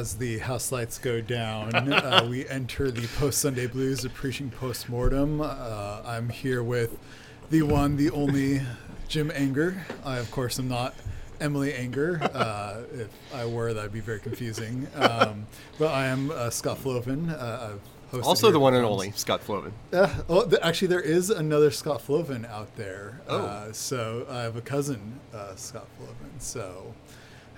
As the house lights go down, uh, we enter the post Sunday blues of preaching post mortem. Uh, I'm here with the one, the only Jim Anger. I, of course, am not Emily Anger. Uh, if I were, that'd be very confusing. Um, but I am uh, Scott Floven. Uh, I've Also, the one and only Scott Floven. Uh, oh, th- actually, there is another Scott Floven out there. Oh. Uh, so I have a cousin, uh, Scott Floven. So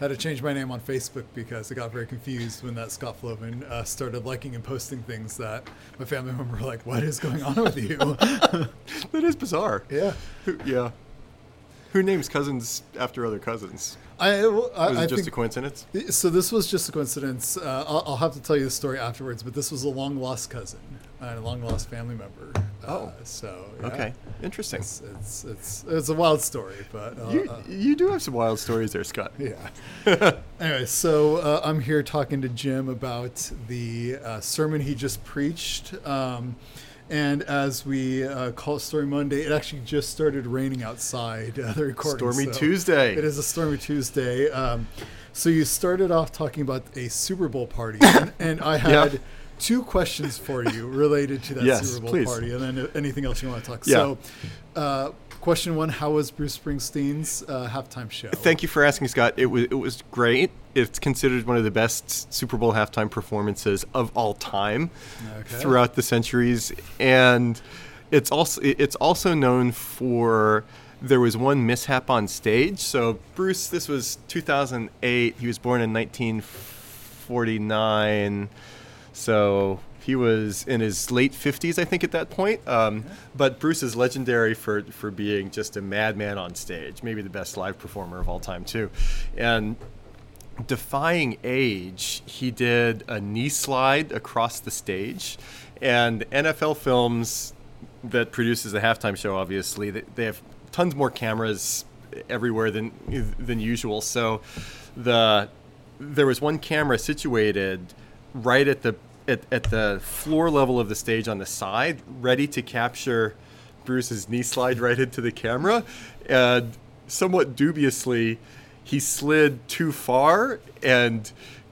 had to change my name on Facebook because I got very confused when that Scott Floven uh, started liking and posting things that my family member were like, "What is going on with you?" That is bizarre. yeah, Who, yeah. Who names cousins after other cousins? I, I, Was it I just think, a coincidence? So this was just a coincidence. Uh, I'll, I'll have to tell you the story afterwards, but this was a long lost cousin and a long lost family member. Uh, Oh. so yeah. Okay, interesting. It's, it's it's it's a wild story, but uh, You, uh, you do have some wild stories there, Scott. yeah. anyway, so uh, I'm here talking to Jim about the uh, sermon he just preached. Um, and as we uh, call it Stormy Monday, it actually just started raining outside uh, the recording. Stormy so Tuesday. It is a stormy Tuesday. Um, so you started off talking about a Super Bowl party, and, and I had Yeah. two questions for you related to that Yes, Super Bowl please. party, and then anything else you want to talk. Yeah. So, uh, question one: How was Bruce Springsteen's uh, halftime show? Thank you for asking, Scott. It was it was great. It's considered one of the best Super Bowl halftime performances of all time Okay. throughout the centuries, and it's also it's also known for there was one mishap on stage. So Bruce, this was 2008. He was born in 1949, so he was in his late 50s, I think, at that point. Um, but Bruce is legendary for for being just a madman on stage, maybe the best live performer of all time too, and defying age, he did a knee slide across the stage. And NFL Films, that produces the halftime show, obviously, they, they have tons more cameras everywhere than than usual. So the there was one camera situated right at the at, at the floor level of the stage on the side, ready to capture Bruce's knee slide right into the camera, and somewhat dubiously, he slid too far and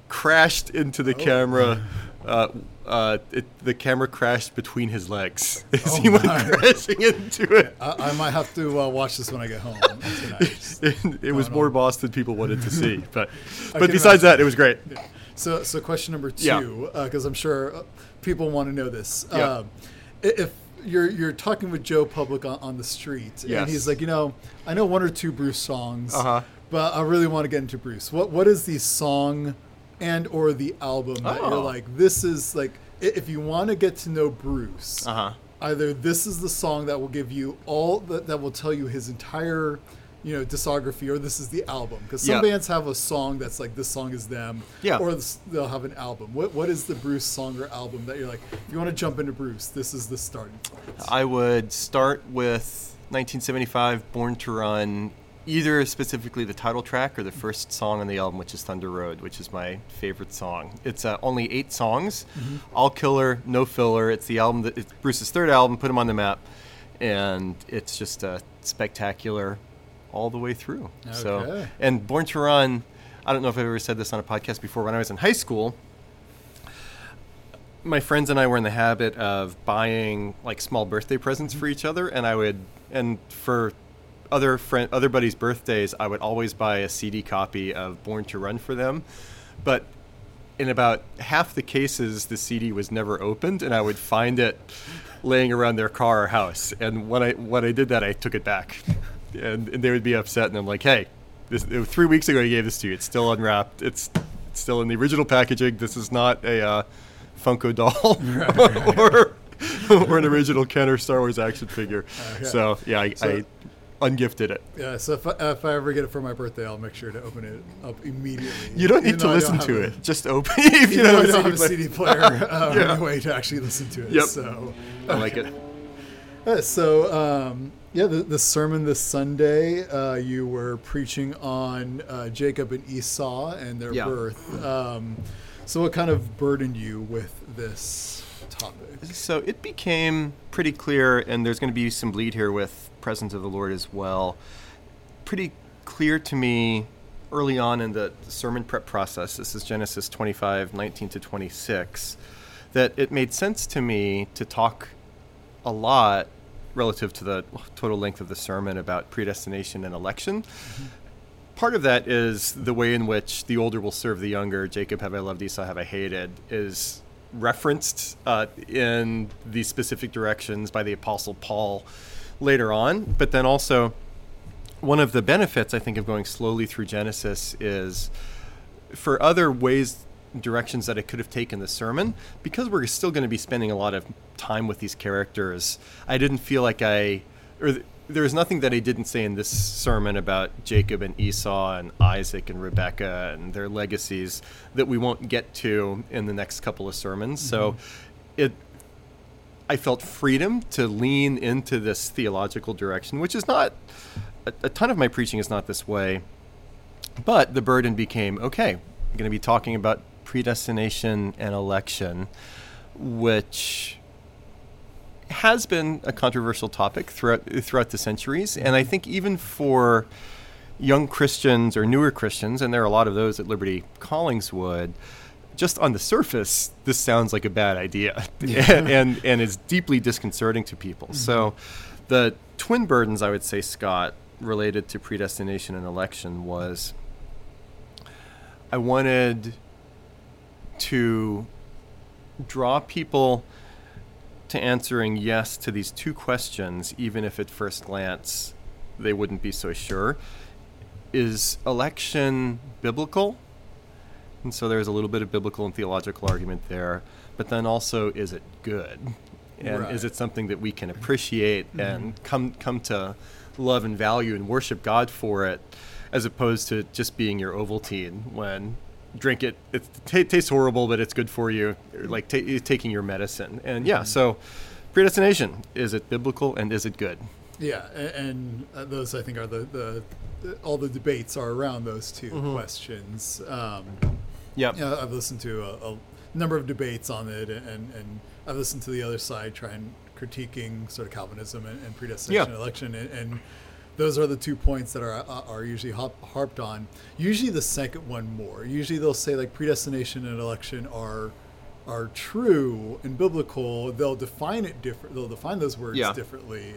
crashed into the camera. Uh, uh, it, the camera crashed between his legs as Oh he went my. crashing into it. I, I might have to uh, watch this when I get home it, it was more boss than people wanted to see, but but besides imagine. that, it was great. So, so question number two, because I'm sure uh, people want to know this. Yeah. Um, i- if you're you're talking with Joe Public on, on the street, Yes. and he's like, you know, I know one or two Bruce songs, Uh-huh. but I really want to get into Bruce. What what is the song and or the album that you're Oh. like, this is like, if you want to get to know Bruce, Uh huh. either this is the song that will give you all that, that will tell you his entire you know discography or this is the album because some Yeah. bands have a song that's like this song is them Yeah. or this, they'll have an album what what is the bruce song or album that you're like if you want to jump into bruce this is the starting point I would start with 1975 Born to Run, either specifically the title track or the first song on the album, which is Thunder Road, which is my favorite song. It's uh, only eight songs, all killer, no filler. It's the album that it's Bruce's third album, put him on the map, and it's just a spectacular all the way through. So, and Born to Run, I don't know if I've ever said this on a podcast before. When I was in high school, my friends and I were in the habit of buying like small birthday presents for mm-hmm. each other, and I would and for other friend other buddies' birthdays, I would always buy a CD copy of Born to Run for them, but in about half the cases, the CD was never opened, and I would find it laying around their car or house. And when I when I did that, I took it back, and, and they would be upset. And I'm like, "Hey, this, it three weeks ago I gave this to you. It's still unwrapped. It's, it's still in the original packaging. This is not a uh, Funko doll or or an original Kenner Star Wars action figure." Okay. So yeah, I, So- I ungifted it. Yeah, so if I, if I ever get it for my birthday, I'll make sure to open it up immediately. You don't need to listen to have it. a- Just open if you Even though I don't don't have a CD player um, Yeah. anyway to actually listen to it. Yep. So, I like it. Uh, so um, yeah, the, the sermon this Sunday, uh, you were preaching on uh, Jacob and Esau and their Yeah. birth. Um, so, what kind of burdened you with this topic? So it became pretty clear, and there's going to be some bleed here with presence of the Lord as well. Pretty clear to me early on in the sermon prep process. This is Genesis 25, 19 to 26. That it made sense to me to talk a lot relative to the total length of the sermon about predestination and election. Part of that is the way in which the older will serve the younger. Jacob have I loved, Esau have I hated is referenced uh, in these specific directions by the Apostle Paul later on. But then also, one of the benefits I think of going slowly through Genesis is for other ways directions that I could have taken the sermon because we're still going to be spending a lot of time with these characters. I didn't feel like I or th- there was nothing that I didn't say in this sermon about Jacob and Esau and Isaac and Rebecca and their legacies that we won't get to in the next couple of sermons. So mm-hmm. it I felt freedom to lean into this theological direction, which is not a, a ton of my preaching is not this way. But the burden became okay, I'm going to be talking about predestination and election, which has been a controversial topic throughout throughout the centuries, and I think even for young Christians or newer Christians, and there are a lot of those at Liberti Collingswood, just on the surface, this sounds like a bad idea, and and is deeply disconcerting to people. Mm-hmm. So, the twin burdens I would say, Scott, related to predestination and election was I wanted to draw people to answering yes to these two questions, even if at first glance they wouldn't be so sure. Is election biblical? And so there's a little bit of biblical and theological argument there. But then also, is it good? And Right. is it something that we can mm-hmm. appreciate mm-hmm. and come come to love and value and worship God for it, as opposed to just being your Ovaltine when drink it. It ta tastes horrible, but it's good for you. Like ta- taking your medicine. And yeah, so predestination is it biblical and is it good? Yeah, a- and uh, those I think are the, the, all the debates are around those 2 questions. Um, yeah, I've listened to a, a number of debates on it, and, and I've listened to the other side trying critiquing sort of Calvinism and, and predestination Yeah. election, and, and those are the two points that are are are usually harped on. Usually the second one more. Usually they'll say like predestination and election are are true and biblical. They'll define it different. They'll define those words Yeah. differently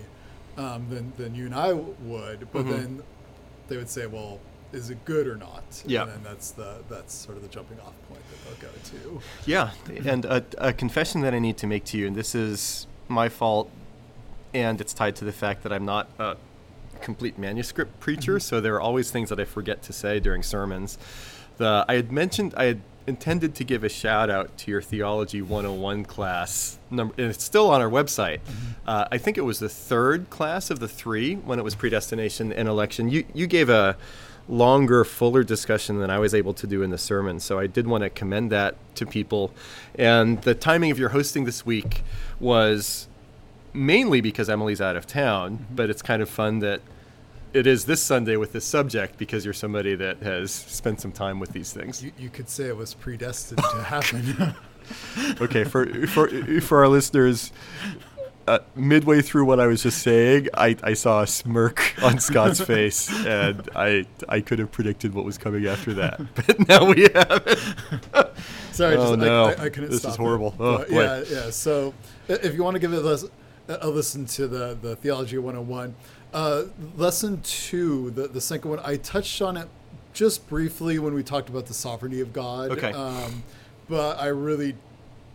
um, than than you and I would. But Mhm. then they would say, well. Is it good or not? Yeah. and that's the that's sort of the jumping off point that they'll go to. Yeah, and a, a confession that I need to make to you, and this is my fault, and it's tied to the fact that I'm not a complete manuscript preacher, mm-hmm. so there are always things that I forget to say during sermons. The I had mentioned I had intended to give a shout out to your theology 101 class number and it's still on our website. Mm-hmm. Uh, i think it was the third class of the three when it was predestination and election. You you gave a longer fuller discussion than i was able to do in the sermon so i did want to commend that to people. And the timing of your hosting this week was mainly because emily's out of town mm-hmm. but it's kind of fun that it is this Sunday with this subject because you're somebody that has spent some time with these things. You, you could say it was predestined to happen. Okay, for for for our listeners, uh, midway through what I was just saying, I, I saw a smirk on Scott's face, and I I could have predicted what was coming after that, but now we have it. Sorry, Oh, just, no. I, I, I couldn't This is stop it. horrible. Oh, boy. yeah, yeah. So if you want to give it a, a listen to the, the Theology 101, uh, lesson two, the, the second one, I touched on it just briefly when we talked about the sovereignty of God. Okay. Um, but I really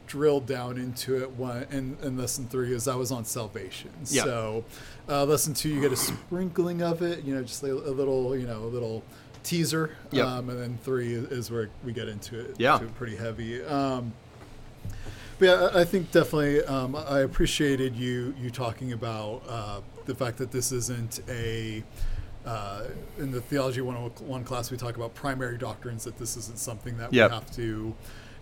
drilled down into it when, in, in lesson three as I was on salvation. Yeah. So uh, lesson two, you get a sprinkling of it, you know, just a, a little, you know, a little teaser. Yep. Um, and then three is, is where we get into it. Yeah. to it pretty heavy. Um, but yeah, I I think definitely um, I appreciated you you talking about uh, the fact that this isn't a uh, in the theology 101 class we talk about primary doctrines that this isn't something that Yep. we have to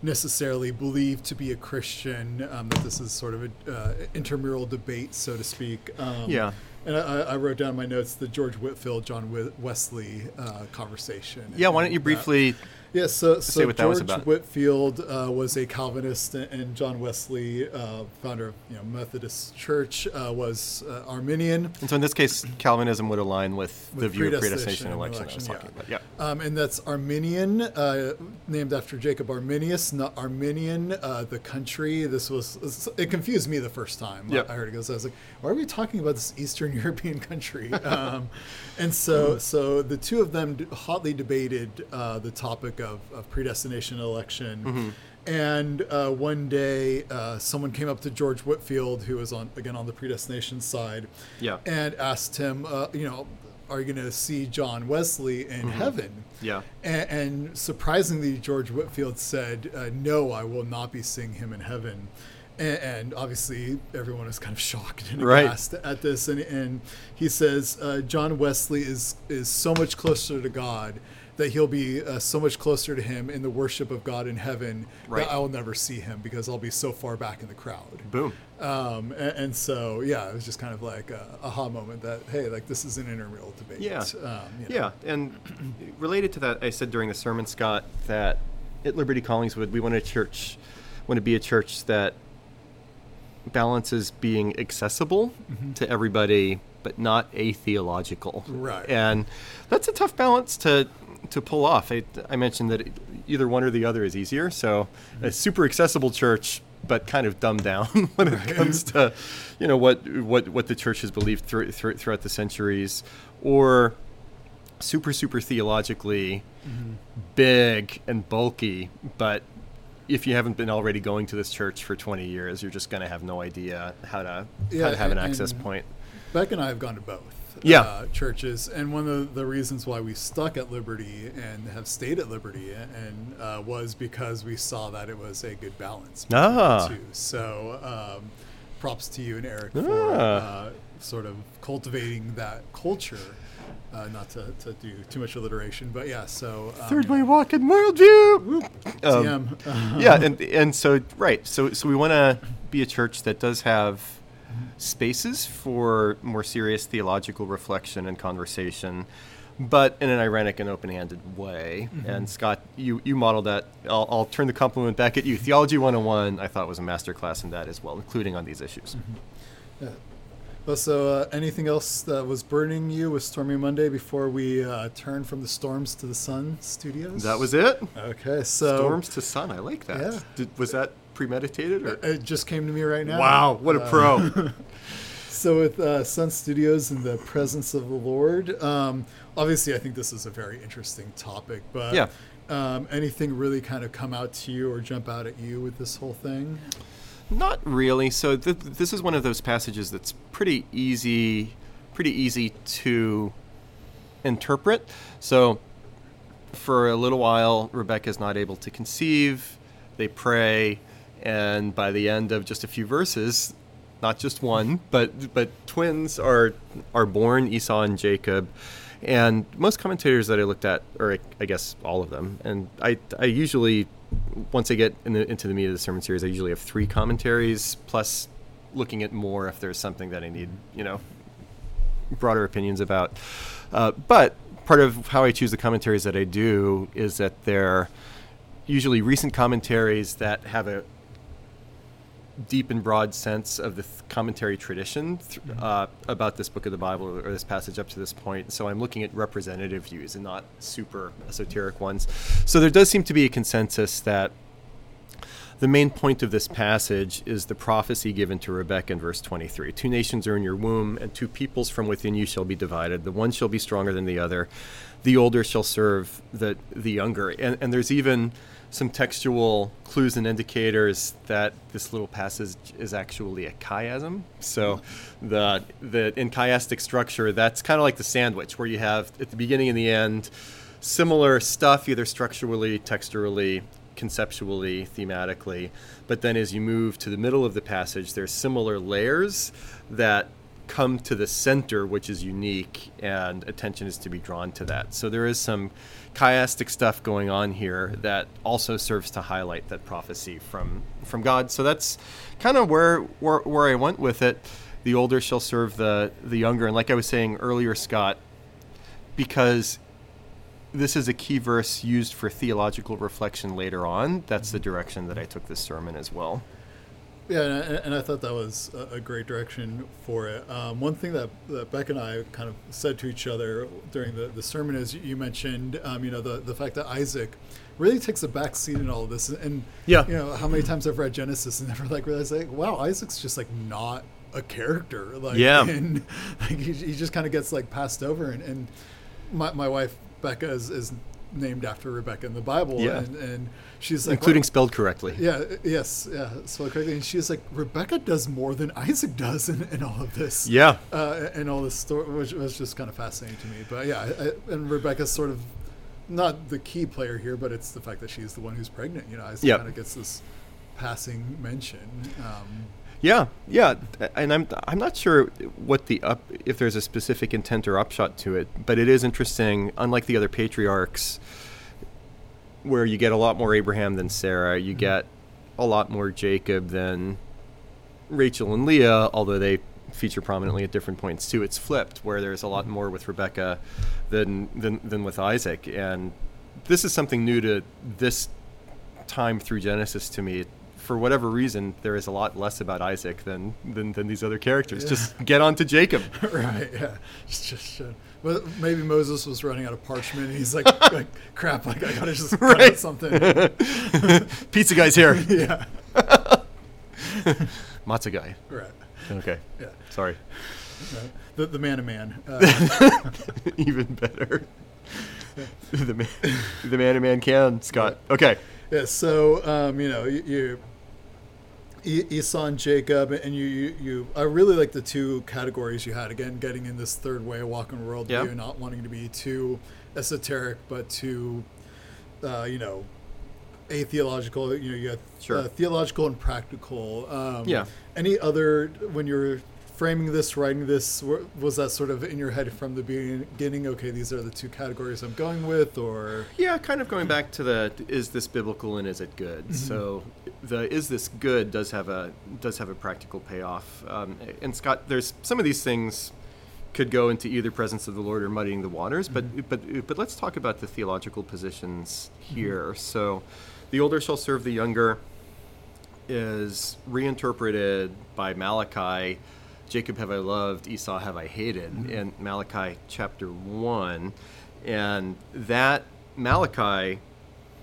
necessarily believe to be a Christian. Um, that this is sort of an uh, intramural debate, so to speak. Um, Yeah. And I, I wrote down in my notes the George Whitefield, John Wesley uh, conversation. Yeah, why don't you briefly that- briefly? yeah, so, so what that was George. Whitefield uh, was a Calvinist, and John Wesley, uh, founder of you know Methodist Church, uh, was uh, Arminian. And so in this case, Calvinism would align with, the With view of predestination and and election, I was election, talking yeah. about. Yeah. Um, and that's Arminian, uh, named after Jacob Arminius, not Armenian, uh, the country. This was it confused me the first time Yep. I heard it because I was like, why are we talking about this Eastern European country? Um, and so so the two of them hotly debated uh, the topic of, of predestination election. Mm-hmm. And uh, one day, uh, someone came up to George Whitefield, who was on again on the predestination side, Yeah. and asked him, uh, you know, are you going to see John Wesley in heaven? Yeah. And, and surprisingly, George Whitefield said, uh, "No, I will not be seeing him in heaven." And, and obviously, everyone is kind of shocked and Right. aghast at this. And, and he says, uh, "John Wesley is is so much closer to God." That he'll be uh, so much closer to him in the worship of God in heaven Right. that I will never see him because I'll be so far back in the crowd. Boom. Um, and, and so, yeah, it was just kind of like a aha moment that, hey, like this is an intramural debate. Yeah. Um, you know. Yeah, and related to that, I said during the sermon, Scott, that at Liberti Collingswood, we want a church, want to be a church that balances being accessible mm-hmm. to everybody, but not atheological. Right. And that's a tough balance to to pull off. I, I mentioned that either one or the other is easier. So mm-hmm. a super accessible church, but kind of dumbed down when it comes to, you know, what what what the church has believed through, through, throughout the centuries, or super super theologically mm-hmm. big and bulky, but if you haven't been already going to this church for 20 years, you're just going to have no idea how to how to have an access point. Beck and I have gone to both. Yeah. Uh, churches, and one of the reasons why we stuck at Liberti and have stayed at Liberti, and uh, was because we saw that it was a good balance. Ah. So, um, props to you and Eric for Ah. uh, sort of cultivating that culture. Uh, not to, to do too much alliteration, but yeah. So um, Third way walk and worldview. Um, TM. yeah, and and so right, so so we want to be a church that does have spaces for more serious theological reflection and conversation, but in an ironic and open-handed way. And Scott, you you modeled that. I'll, I'll turn the compliment back at you. Theology 101, I thought was a masterclass in that as well, including on these issues. Well, so uh, anything else that was burning you with Stormy Monday before we uh, turn from the storms to the sun studios? That was it. Okay, so Storms to sun. I like that. Yeah. Did, was that premeditated or? it just came to me right now. Wow, what a Uh, pro! So with uh, Sun Studios in the presence of the Lord, um, obviously I think this is a very interesting topic. But Yeah. um, anything really kind of come out to you or jump out at you with this whole thing? Not really. So th- this is one of those passages that's pretty easy, pretty easy to interpret. So for a little while, Rebecca is not able to conceive. They pray, and by the end of just a few verses, not just one, but but twins are are born, Esau and Jacob. And most commentators that I looked at, or I guess all of them, and I, I usually, once I get in the, into the meat of the sermon series, I usually have three commentaries plus looking at more if there's something that I need, you know, broader opinions about. Uh, but part of how I choose the commentaries that I do is that they're usually recent commentaries that have a deep and broad sense of the th- commentary tradition th- uh, about this book of the Bible or this passage up to this point. So I'm looking at representative views and not super esoteric ones. So there does seem to be a consensus that the main point of this passage is the prophecy given to Rebekah in verse 23. Two nations are in your womb, and two peoples from within you shall be divided. The one shall be stronger than the other. The older shall serve the, the younger. And, and there's even some textual clues and indicators that this little passage is actually a chiasm. So, the, the in chiastic structure, that's kind of like the sandwich, where you have at the beginning and the end similar stuff, either structurally, texturally, conceptually, thematically. But then as you move to the middle of the passage, there's similar layers that come to the center, which is unique, and attention is to be drawn to that. So there is some chiastic stuff going on here that also serves to highlight that prophecy from from God. So that's kind of where, where where I went with it. The older shall serve the the younger, and like I was saying earlier, Scott, because this is a key verse used for theological reflection later on. That's the direction that I took this sermon as well. Yeah, and I, and I thought that was a, great direction for it. Um, one thing that, that Beck and I kind of said to each other during the, the sermon is you mentioned, um, you know, the, the fact that Isaac really takes a back seat in all of this. And, yeah. you know, how many times I've read Genesis and never like realized, like, wow, Isaac's just like not a character. Like, yeah. And like, he, he just kind of gets like passed over. And, and my, my wife, Becca, is, is named after Rebecca in the Bible. Yeah. And, and she's like, including spelled correctly. Yeah. Yes. Yeah. Spelled correctly. And she's like, Rebecca does more than Isaac does in, in all of this. Yeah. Uh, and all this story, which was just kind of fascinating to me. But yeah, I, and Rebecca's sort of not the key player here, but it's the fact that she's the one who's pregnant. You know, Isaac yep. kind of gets this passing mention. Um, yeah, yeah, and I'm I'm not sure what the up if there's a specific intent or upshot to it, but it is interesting. Unlike the other patriarchs, where you get a lot more Abraham than Sarah, you mm-hmm. get a lot more Jacob than Rachel and Leah, although they feature prominently at different points too. It's flipped, where there's a lot mm-hmm. more with Rebecca than than than with Isaac, and this is something new to this time through Genesis to me for whatever reason, there is a lot less about Isaac than than, than these other characters. Yeah. Just get on to Jacob. right. Yeah. Just, just uh, well, maybe Moses was running out of parchment. And he's like, like, crap. Like I gotta just write something. Pizza guy's here. yeah. Matzah guy. Right. Okay. Yeah. Sorry. Uh, the the man of man. Uh, Even better. the man, the man of man can Scott. Okay. Yeah, so um, you know, you, you Esau and Jacob, and you, you, you, I really like the two categories you had. Again, getting in this third way of walking world yep. not wanting to be too esoteric, but too, uh, you know, atheological. You know, you have sure. uh, theological and practical. Um, yeah. Any other when you're framing this, writing this, was that sort of in your head from the beginning? Okay, these are the two categories I'm going with, or yeah, kind of going back to the is this biblical and is it good? Mm-hmm. So the is this good does have a does have a practical payoff. Um, and Scott, there's some of these things could go into either presence of the Lord or muddying the waters, mm-hmm. but but but let's talk about the theological positions here. Mm-hmm. So the older shall serve the younger is reinterpreted by Malachi Jacob have I loved, Esau have I hated, mm-hmm. in Malachi chapter 1. And that Malachi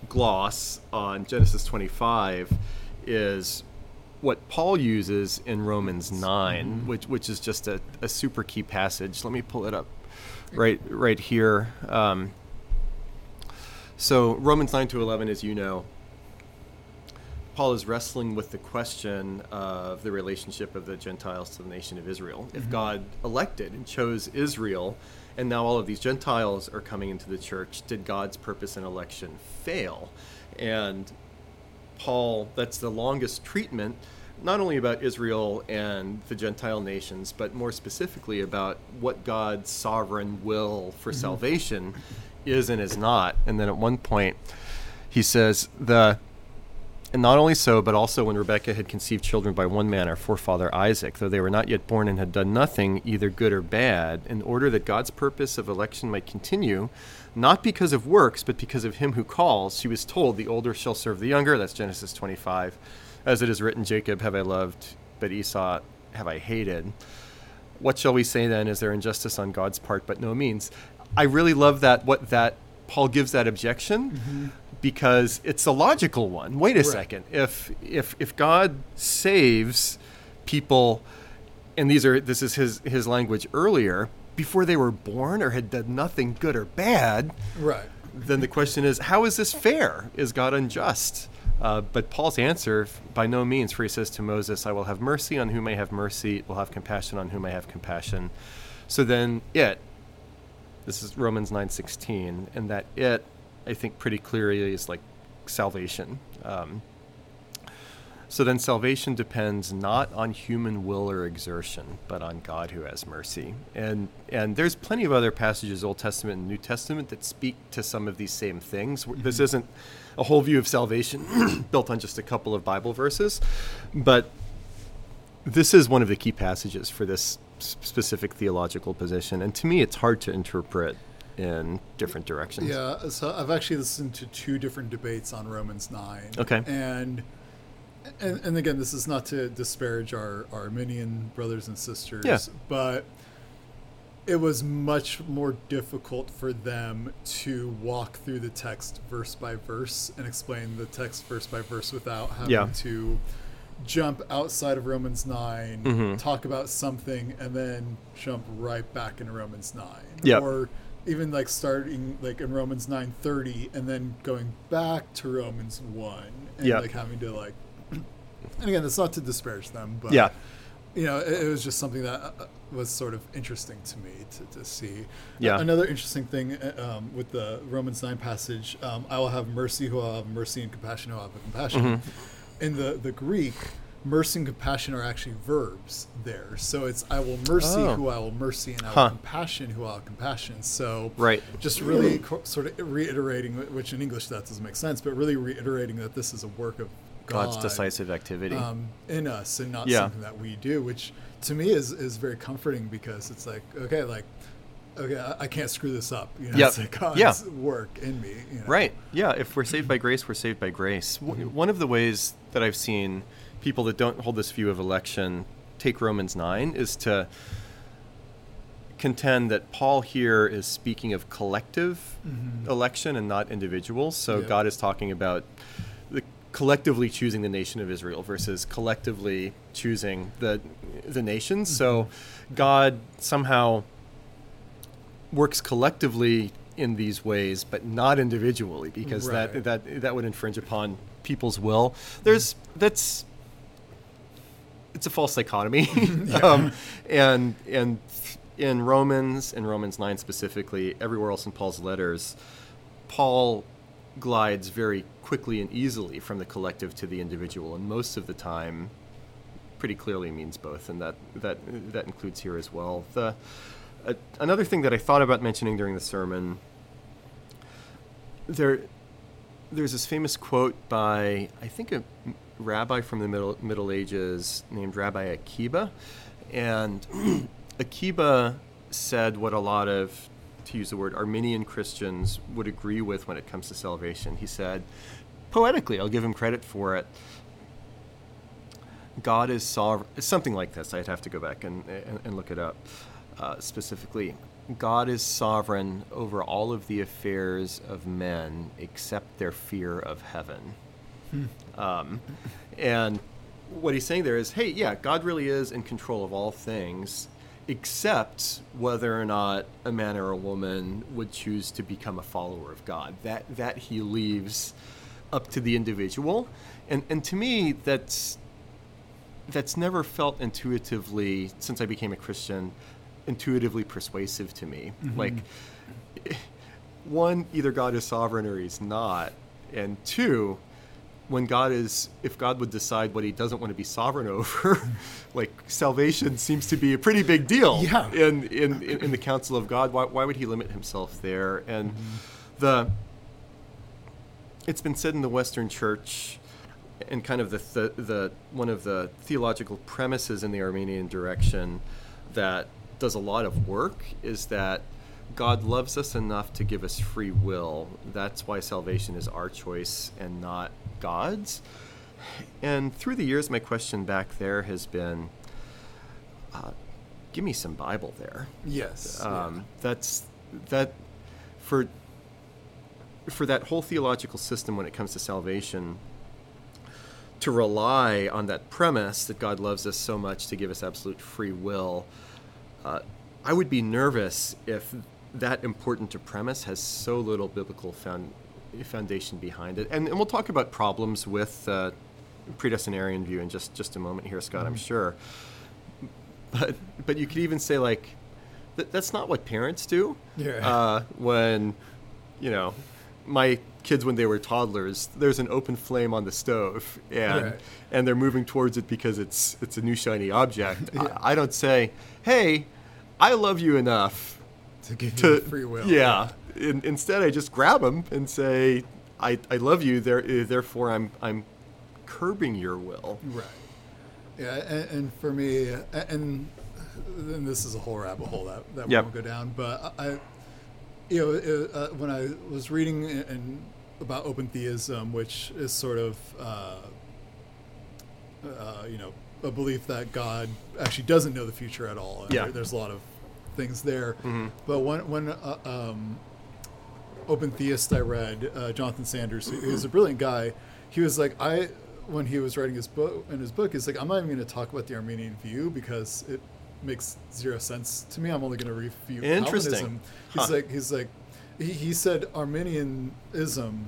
gloss on Genesis 25 is what Paul uses in Romans 9, mm-hmm. which, which is just a, a, super key passage. Let me pull it up right, right here. Um, so, Romans 9 to 11, as you know, Paul is wrestling with the question of the relationship of the Gentiles to the nation of Israel. Mm-hmm. If God elected and chose Israel, and now all of these Gentiles are coming into the church, did God's purpose in election fail? And Paul, that's the longest treatment, not only about Israel and the Gentile nations, but more specifically about what God's sovereign will for mm-hmm. salvation is and is not. And then at one point, he says, the and not only so, but also when Rebekah had conceived children by one man, our forefather Isaac, though they were not yet born and had done nothing, either good or bad, in order that God's purpose of election might continue, not because of works, but because of him who calls, she was told, The older shall serve the younger. That's Genesis 25. As it is written, Jacob have I loved, but Esau have I hated. What shall we say then? Is there injustice on God's part? But no means. I really love that, what that Paul gives that objection. Mm-hmm because it's a logical one. Wait a right. second. If if if God saves people and these are this is his his language earlier before they were born or had done nothing good or bad, right? Then the question is, how is this fair? Is God unjust? Uh, but Paul's answer, by no means, for he says to Moses, "I will have mercy on whom I have mercy; will have compassion on whom I have compassion." So then, it. This is Romans nine sixteen, and that it I think pretty clearly is like salvation. Um, So then salvation depends not on human will or exertion, but on God who has mercy. And and there's plenty of other passages, Old Testament and New Testament, that speak to some of these same things. This isn't a whole view of salvation built on just a couple of Bible verses, but this is one of the key passages for this specific theological position. And to me, it's hard to interpret in different directions. Yeah, so I've actually listened to two different debates on Romans 9. Okay. And and, and again, this is not to disparage our, our Arminian brothers and sisters, Yeah. but it was much more difficult for them to walk through the text verse by verse and explain the text verse by verse without having Yeah. to jump outside of Romans 9, Mhm. talk about something, and then jump right back into Romans 9. Yep. Or even like starting like in Romans 9:30 and then going back to Romans 1 and Yep. like having to like and again, it's not to disparage them, but Yeah. you know, it, it was just something that uh, was sort of interesting to me to, to see. Yeah. Another interesting thing uh, um, with the Romans 9 passage, um, I will have mercy who will have mercy and compassion who will have compassion. Mm-hmm. In the, the Greek, mercy and compassion are actually verbs there. So it's I will mercy Oh. who I will mercy and I will Huh. compassion who I will compassion. So Right. just really co- sort of reiterating, which in English that doesn't make sense, but really reiterating that this is a work of God's decisive activity. um, in us and not Yeah. something that we do, which to me is, is very comforting because it's like, okay, like, okay, I, I can't screw this up. You know, Yep. it's like God's Yeah. work in me. You know? Right. Yeah. If we're saved by grace, we're saved by grace. W- One of the ways that I've seen people that don't hold this view of election take Romans 9 is to contend that Paul here is speaking of collective mm-hmm. election and not individuals. So Yeah. God is talking about the collectively choosing the nation of Israel versus collectively choosing the the nations. So mm-hmm. God somehow works collectively in these ways, but not individually, because Right. that that that would infringe upon people's will. There's that's it's a false dichotomy, um, and and in Romans in Romans nine specifically, everywhere else in Paul's letters, Paul glides very quickly and easily from the collective to the individual, and most of the time, pretty clearly means both, and that that that includes here as well. The another thing that I thought about mentioning during the sermon, there, there's this famous quote by I think a rabbi from the Middle Middle Ages named Rabbi Akiba, and Akiba said what a lot of to use the word Arminian Christians would agree with when it comes to salvation. He said, poetically, I'll give him credit for it. God is sovereign. Something like this. I'd have to go back and, and, and look it up uh, specifically. God is sovereign over all of the affairs of men except their fear of heaven. Um, and what he's saying there is, hey, yeah, God really is in control of all things, except whether or not a man or a woman would choose to become a follower of God. That that he leaves up to the individual, and and to me, that's that's never felt intuitively since I became a Christian, intuitively persuasive to me. Mm-hmm. Like, one, either God is sovereign or He's not, and two, when God is, if God would decide what He doesn't want to be sovereign over, like salvation seems to be a pretty big deal. Yeah. In in in, the counsel of God, why why would He limit Himself there? And mm-hmm. the it's been said in the Western Church, and kind of the, the the one of the theological premises in the Arminian direction that does a lot of work is that God loves us enough to give us free will. That's why salvation is our choice and not God's. And through the years, my question back there has been, uh, give me some Bible there. Yes. Um, That's that for for that whole theological system when it comes to salvation. To rely on that premise that God loves us so much to give us absolute free will, uh, I would be nervous if that important a premise has so little biblical found, foundation behind it. And, and we'll talk about problems with uh, predestinarian view in just, just a moment here, Scott. I'm sure but but you could even say like th- that's not what parents do Yeah. uh, when you know my kids when they were toddlers. There's an open flame on the stove, and Right. and they're moving towards it because it's it's a new shiny object. Yeah. I, I don't say, "Hey, I love you enough to give to you free will. Yeah. In, instead, I just grab them and say, "I, I love you. There, uh, therefore, I'm I'm curbing your will." Right. Yeah, and, and for me, a- and this is a whole rabbit hole that, that Yep. won't go down. But I, you know, it, uh, when I was reading in, in- about open theism, which is sort of, uh, uh, you know, a belief that God actually doesn't know the future at all. Yeah. there- there's a lot of things there. Mhm. But when when uh, um, open theist I read, uh, Jonathan Sanders, who is a brilliant guy, he was like, I when he was writing his book in his book, he's like, I'm not even going to talk about the Arminian view because it makes zero sense to me. I'm only going to review Interesting. Calvinism. He's Huh. like, he's like, he, he said Arminianism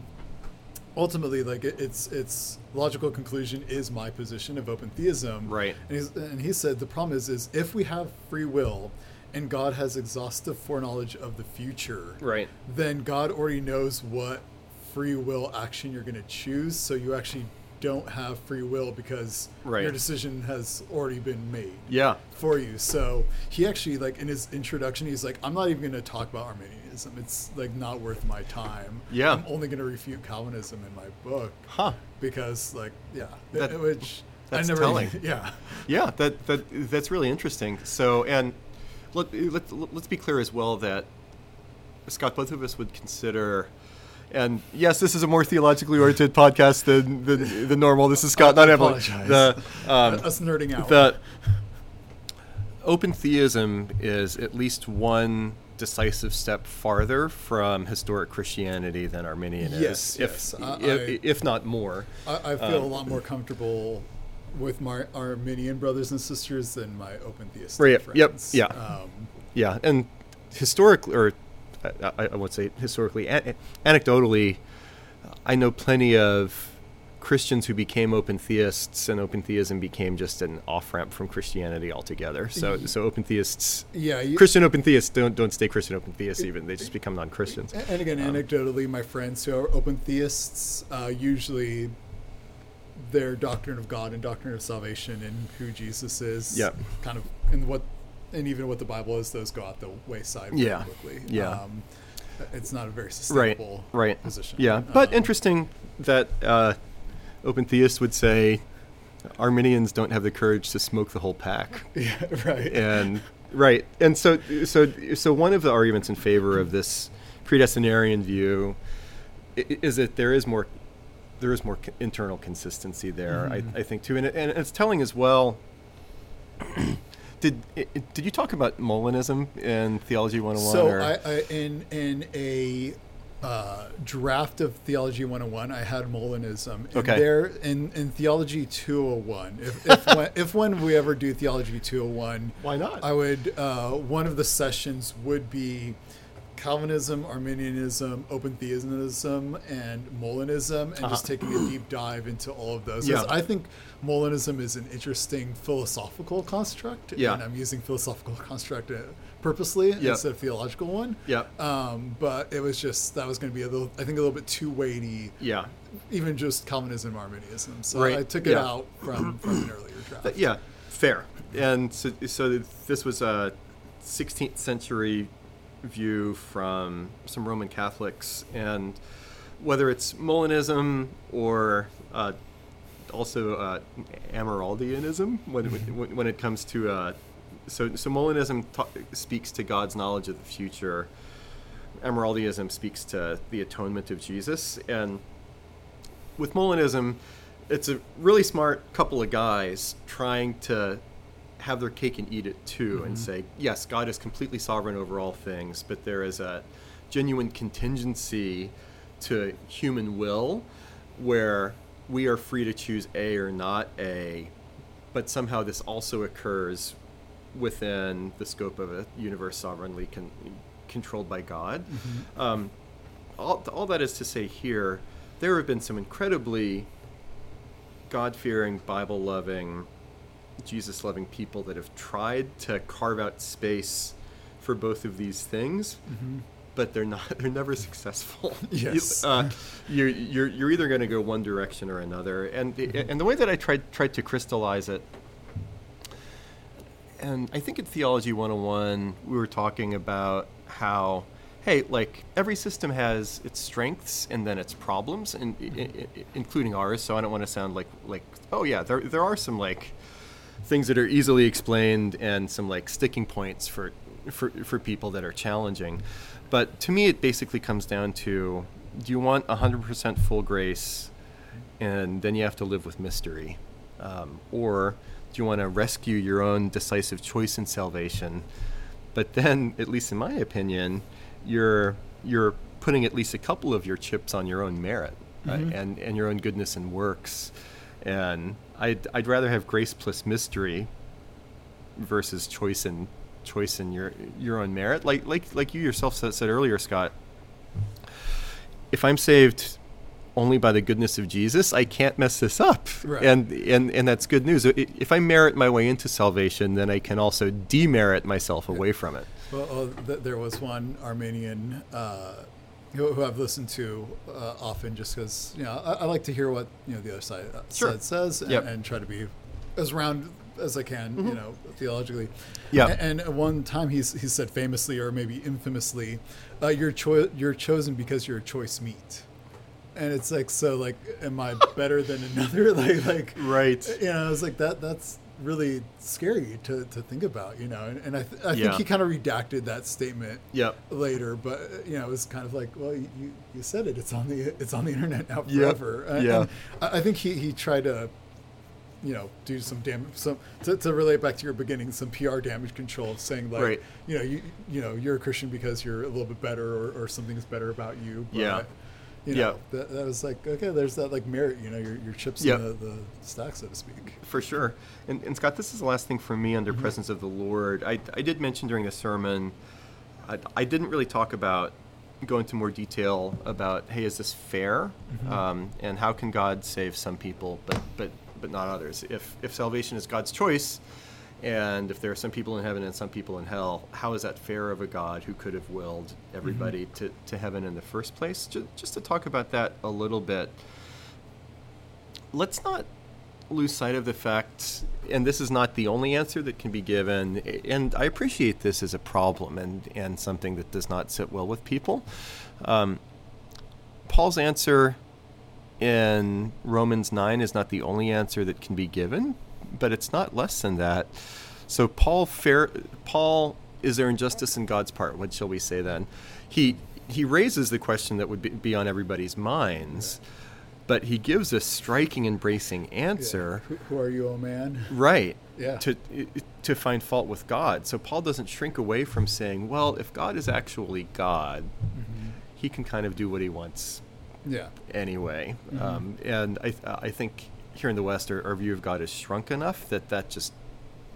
ultimately like it, its its logical conclusion is my position of open theism Right. and, he's, and he said the problem is is if we have free will and god has exhaustive foreknowledge of the future Right. then god already knows what free will action you're going to choose so you actually don't have free will because Right. your decision has already been made Yeah. for you. So he actually like in his introduction, he's like, I'm not even going to talk about Arminianism. It's like not worth my time. Yeah. I'm only going to refute Calvinism in my book Huh. because like yeah, That- which that's I never telling. yeah. Yeah. That that that's really interesting. So, and let let let's be clear as well that Scott, both of us would consider. And yes, this is a more theologically oriented podcast than than, than normal. This is Scott, I not Emily. apologize. The um, Us nerding out. the open theism is at least one decisive step farther from historic Christianity than Arminian Yes, is, if, yes. If, I- if not more. I, I feel um, a lot more comfortable with my Arminian brothers and sisters than my open theist Right, friends. yep, yeah. Um, Yeah, and historically, or I, I would say historically, an- anecdotally, I know plenty of Christians who became open theists, and open theism became just an off ramp from Christianity altogether. So, so open theists, yeah, you, Christian open theists don't don't stay Christian open theists. Even they just become non Christians. And again, anecdotally, my friends who are open theists, uh, usually their doctrine of God and doctrine of salvation and who Jesus is, Yep. kind of, and what, and even what the Bible is, those go out the wayside very Yeah. quickly. Yeah. Um, it's not a very sustainable right right. position. yeah but Um, interesting that uh, open theists would say arminians don't have the courage to smoke the whole pack Yeah, right. and right and so so so one of the arguments in favor of this predestinarian view is that there is more there is more internal consistency there Mhm. I, I think too and, it, and it's telling as well did i- i- did you talk about Molinism in theology 101 So or? I, I in in a uh, draft of Theology 101, I had Molinism. And Okay. There in, in Theology 201, if if when, if when we ever do Theology 201, Why not? I would uh, one of the sessions would be Calvinism, Arminianism, Open Theism, and Molinism, and just Uh-huh. taking a deep dive into all of those. Yeah. 'Cause I think Molinism is an interesting philosophical construct, Yeah. and I'm using philosophical construct uh, purposely Yeah. instead of theological one. yeah Um, but it was just that was going to be a little, I think, a little bit too weighty, yeah even just Calvinism, Arminianism. So Right. I took it Yeah. out from, from an earlier draft. Yeah, fair. And so, so this was a 16th century view from some Roman Catholics, and whether it's Molinism or uh, also uh, Amyraldianism, when, when, when it comes to uh, so so Molinism ta- speaks to God's knowledge of the future. Amyraldianism speaks to the atonement of Jesus, and with Molinism, it's a really smart couple of guys trying to have their cake and eat it too and say, yes, God is completely sovereign over all things, but there is a genuine contingency to human will where we are free to choose A or not A, but somehow this also occurs within the scope of a universe sovereignly con- controlled by God. Um, all, all that is to say here, there have been some incredibly God fearing, Bible loving, Jesus loving people that have tried to carve out space for both of these things. Mhm. But they're not. They're never successful. Yes. You, uh, you're, you're you're either going to go one direction or another, and the, and the way that I tried tried to crystallize it, and I think in Theology 101 we were talking about how. Hey, like every system has its strengths and then its problems, and i- including ours. So I don't want to sound like like oh yeah, there there are some like things that are easily explained and some like sticking points for for for people that are challenging. But to me, it basically comes down to: Do you want 100% full grace, and then you have to live with mystery, um, or do you want to rescue your own decisive choice in salvation? But then, at least in my opinion, you're you're putting at least a couple of your chips on your own merit right? and and your own goodness and works. And I'd I'd rather have grace plus mystery versus choice and choice in your your own merit. Like like like you yourself said, said earlier, Scott. If I'm saved only by the goodness of Jesus, I can't mess this up, Right. and and and that's good news. If I merit my way into salvation, then I can also demerit myself away from it. Well, uh, th- there was one Arminian uh, who, who I've listened to uh, often, just because you know I, I like to hear what you know the other side, uh, Sure. side says, and, Yep. And try to be as round as I can, you know, theologically. Yeah. A- And, one time he's he said famously, or maybe infamously, uh, "You're cho- you're chosen because you're a choice meat." And it's like, so like, am I better than another? like, like, Right. you know, I was like, that that's really scary to, to think about, you know. And, and I, th- I think he kind of redacted that statement Yep. later, but uh, you know, it was kind of like, well, you, you- you said it. It's on the it's on the internet now Yep. forever. And- Yeah. and I I think he, he tried to, you know, do some damage, some to, to relate back to your beginning, some PR damage control, saying like, Right. you know, you you know, you're a Christian because you're a little bit better, or, or something's better about you. But, Yeah. You know, Yeah. that, that was like okay. There's that like merit, you know, your, your chips Yep. in the, the stack, so to speak. For sure. And, and Scott, this is the last thing for me under presence of the Lord. I, I did mention during the sermon, I, I didn't really talk about, go into more detail about, hey, is this fair? Um, and how can God save some people but, but, but not others? If, if salvation is God's choice, and if there are some people in heaven and some people in hell, how is that fair of a God who could have willed everybody to, to heaven in the first place? Just, just to talk about that a little bit let's not lose sight of the fact, and this is not the only answer that can be given, and I appreciate this as a problem and, and something that does not sit well with people. Um, Paul's answer in Romans 9 is not the only answer that can be given, but it's not less than that. So Paul fair Paul is there injustice in God's part? What shall we say then? He he raises the question that would be, be on everybody's minds, but he gives a striking embracing answer. Who, who are you, oh man? Right. Yeah. To to find fault with God. So Paul doesn't shrink away from saying, well, if God is actually God, mm-hmm. he can kind of do what he wants Yeah. anyway. Um, and I, I think here in the West, our, our view of God is shrunk enough that that just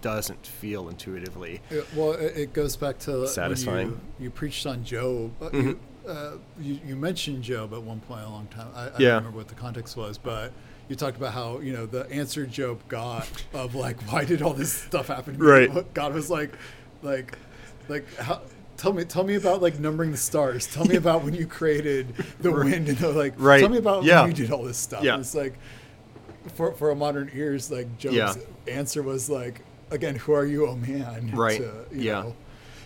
doesn't feel intuitively. Yeah, well, it, it goes back to Satisfying. When you, you preached on Job. Uh, Mhm. You, uh, you, you mentioned Job at one point a long time. I, I Yeah. don't remember what the context was, but you talked about how you know the answer Job got of like, why did all this stuff happen? to me? Right. God was like, like, like how. Tell me, tell me about like numbering the stars. Tell me about when you created the wind and the like. Right. Tell me about Yeah. when you did all this stuff. Yeah. It's like for for a modern ears, like Job's Yeah. answer was like, again, who are you, oh man? Right. to, Yeah. know.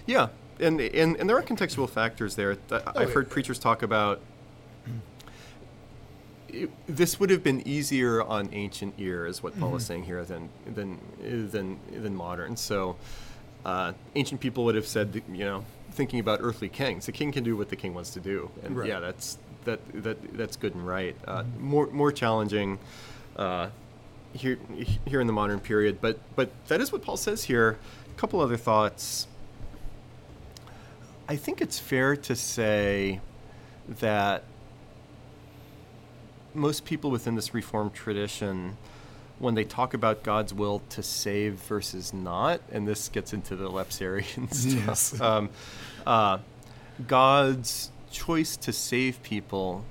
Yeah, and, and and there are contextual factors there. Th- I've heard preachers talk about. It, this would have been easier on ancient ears, what Paul is saying here, than than than than modern. So, uh, ancient people would have said, you know, thinking about earthly kings, the king can do what the king wants to do, and Right. yeah, that's that that that's good and right. Uh, More more challenging. Uh, here, here in the modern period, but but that is what Paul says here. A couple other thoughts. I think it's fair to say that most people within this Reformed tradition, when they talk about God's will to save versus not, and this gets into the Lapsarian stuff, Yes. um, uh, God's choice to save people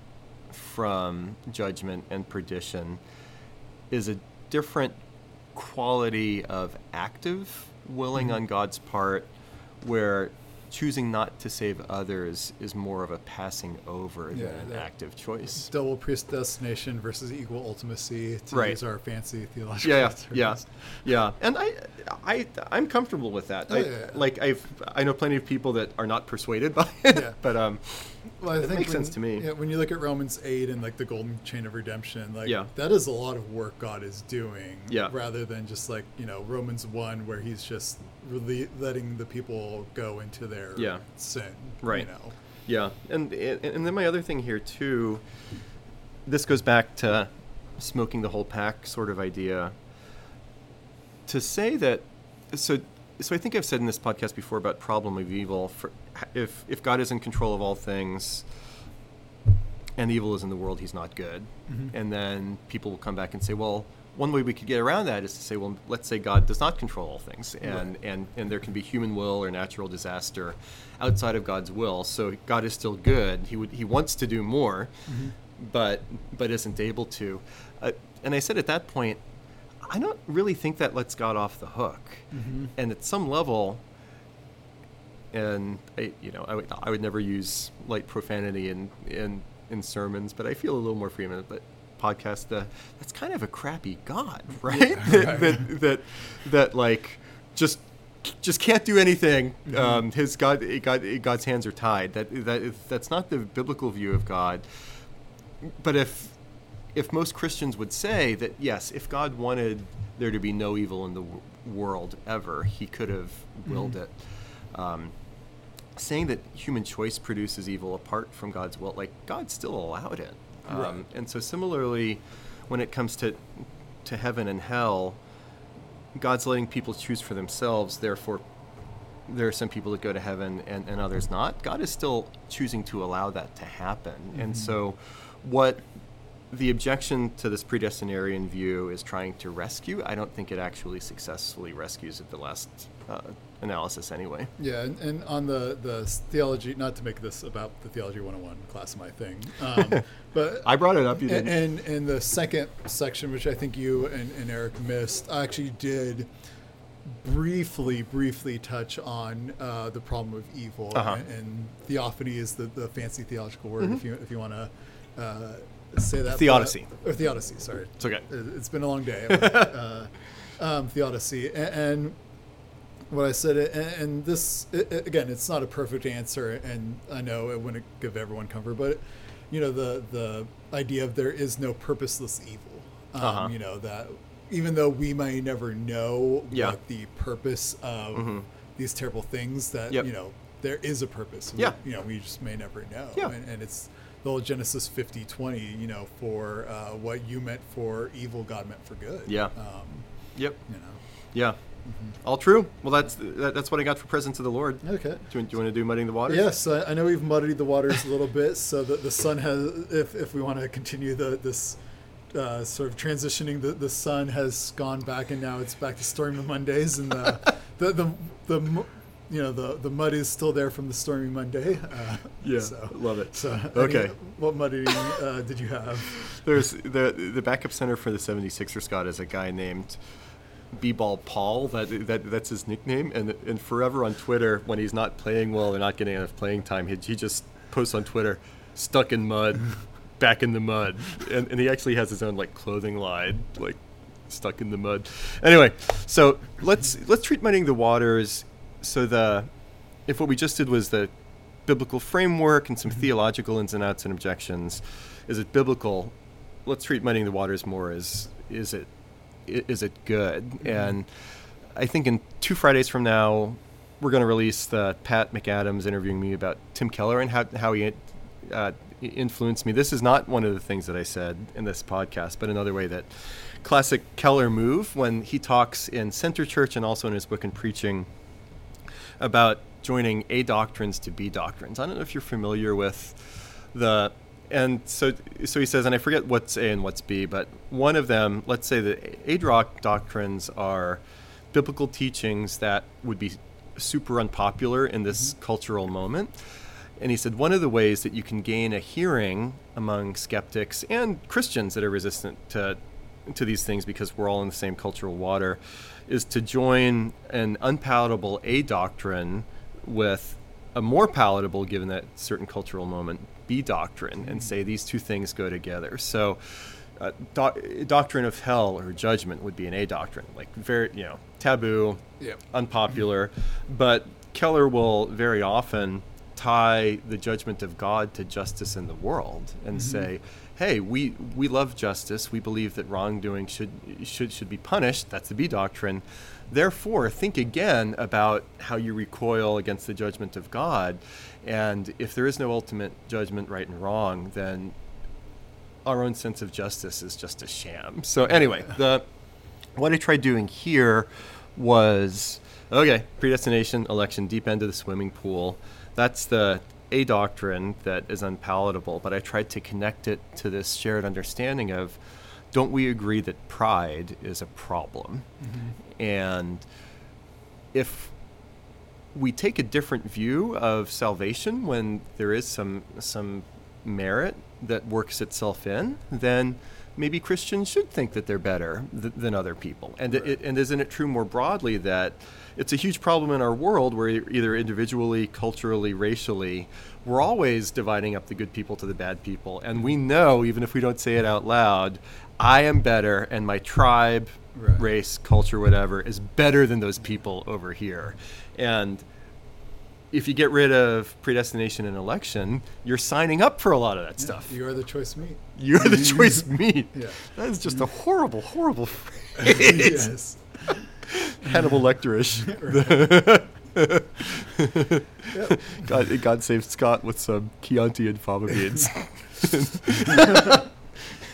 from judgment and perdition is a different quality of active willing on God's part, where choosing not to save others is more of a passing over Yeah, than an active choice. Double predestination versus equal ultimacy. To Right. use our fancy theological Yeah, yeah, terms. yeah, yeah, and I, I, I'm comfortable with that. Oh, I, yeah, yeah. Like I've, I know plenty of people that are not persuaded by it, but um, Well, I It think makes when, sense to me. Yeah, when you look at Romans eight and like the golden chain of redemption, like Yeah. that is a lot of work God is doing. Yeah. Rather than just like you know Romans one where He's just really letting the people go into their Yeah. sin. Right. You know. Yeah, and and and then my other thing here too. This goes back to smoking the whole pack sort of idea. To say that, so so I think I've said in this podcast before about problem of evil. For if if God is in control of all things, and evil is in the world, He's not good. Mhm. And then people will come back and say, well. One way we could get around that is to say, well, let's say God does not control all things, and, Right. and, and there can be human will or natural disaster outside of God's will. So God is still good. He would he wants to do more, but but isn't able to. Uh, and I said at that point, I don't really think that lets God off the hook. Mhm. And at some level, and I, you know, I would I would never use light profanity in in in sermons, but I feel a little more free minute. But podcast, uh, that's kind of a crappy God, right? that, that that that like just just can't do anything. Um, his God, God, God's hands are tied. That that that's not the biblical view of God. But if if most Christians would say that yes, if God wanted there to be no evil in the w- world ever, He could have willed it. Um, saying that human choice produces evil apart from God's will, like God still allowed it. Um, Right. And so similarly, when it comes to to heaven and hell, God's letting people choose for themselves. Therefore, there are some people that go to heaven and, and others not. God is still choosing to allow that to happen. And so, what the objection to this predestinarian view is trying to rescue, I don't think it actually successfully rescues at the last uh, analysis, anyway. Yeah, and, and on the the theology, not to make this about the theology 101 class my thing, um, but I brought it up. You And, didn't. and in the second section, which I think you and, and Eric missed, I actually did briefly, briefly touch on uh, the problem of evil. Uh-huh. And, and theophany is the, the fancy theological word, Mm-hmm. if you if you want to uh, say that. Theodicy. But- or theodicy, sorry. It's okay. It- It's been a long day. uh, um, theodicy. And, and what I said, and, and this, i i- again, it's not a perfect answer, and I know it wouldn't give everyone comfort, but, you know, the, the idea of there is no purposeless evil. Um, Uh-huh. You know, that even though we may never know Yeah. what the purpose of Mhm. these terrible things, that, Yep. you know, there is a purpose. We- Yeah. you know, we just may never know. Yeah. And, and it's the whole Genesis 50 20, you know, for uh, what you meant for evil, God meant for good. Yeah. Um, Yep. you know. Yeah. All true. Well, that's that, that's what I got for presence of the Lord. Okay. Do you, do you want to do mudding the waters? Yes, I, I know we've muddied the waters a little bit, so that the sun has, if, if we want to continue the this uh, sort of transitioning, the, the sun has gone back, and now it's back to stormy Mondays, and the the, the, the mu- you know the the mud is still there from the stormy Monday. Uh, Yeah. so, Love it. so Okay. any- what muddying uh, did you have? There's the the backup center for the 76er Scott is a guy named B-ball Paul. That that that's his nickname. And and forever on Twitter when he's not playing well or not getting enough playing time, he, he just posts on Twitter, stuck in mud, back in the mud, and and he actually has his own like clothing line, like stuck in the mud. Anyway, so let's let's treat muddying the waters. So the if what we just did was the biblical framework and some mm-hmm. theological ins and outs and objections, is it biblical? Let's treat muddying the waters more as is it is it good? And I think in two Fridays from now, we're going to release the Pat McAdams interviewing me about Tim Keller and how how he uh, influenced me. This is not one of the things that I said in this podcast, but another way that classic Keller move when he talks in Center Church and also in his book and preaching about joining A doctrines to B doctrines. I don't know if you're familiar with the and so so he says, and I forget what's A and what's B, but one of them, let's say the A doc- doctrines are biblical teachings that would be super unpopular in this mm-hmm. cultural moment. And he said one of the ways that you can gain a hearing among skeptics and Christians that are resistant to to these things because we're all in the same cultural water is to join an unpalatable A doctrine with a more palatable, given that certain cultural moment, be doctrine and say these two things go together. So, uh, doc- doctrine of hell or judgment would be an A doctrine, like very, you know, taboo, Yep. unpopular. But Keller will very often tie the judgment of God to justice in the world and say, "Hey, we we love justice. We believe that wrongdoing should should should be punished. That's the B doctrine. Therefore, think again about how you recoil against the judgment of God, and if there is no ultimate judgment, right and wrong, then our own sense of justice is just a sham." So anyway, the what I tried doing here was okay, predestination, election, deep end of the swimming pool. That's the a doctrine that is unpalatable, but I tried to connect it to this shared understanding of don't we agree that pride is a problem? Mm-hmm. And if we take a different view of salvation when there is some some merit that works itself in, then maybe Christians should think that they're better th- than other people. And it, and isn't it true more broadly that it's a huge problem in our world where either individually, culturally, racially, we're always dividing up the good people to the bad people. And we know, even if we don't say it out loud, I am better and my tribe, Right. race, culture, whatever, is better than those people over here. And if you get rid of predestination and election, you're signing up for a lot of that stuff. You are the choice meat. You're the choice meat. Yeah. That is just a horrible, horrible phrase. yes. Hannibal Lecterish. God, God saved Scott with some Chianti and fava beans.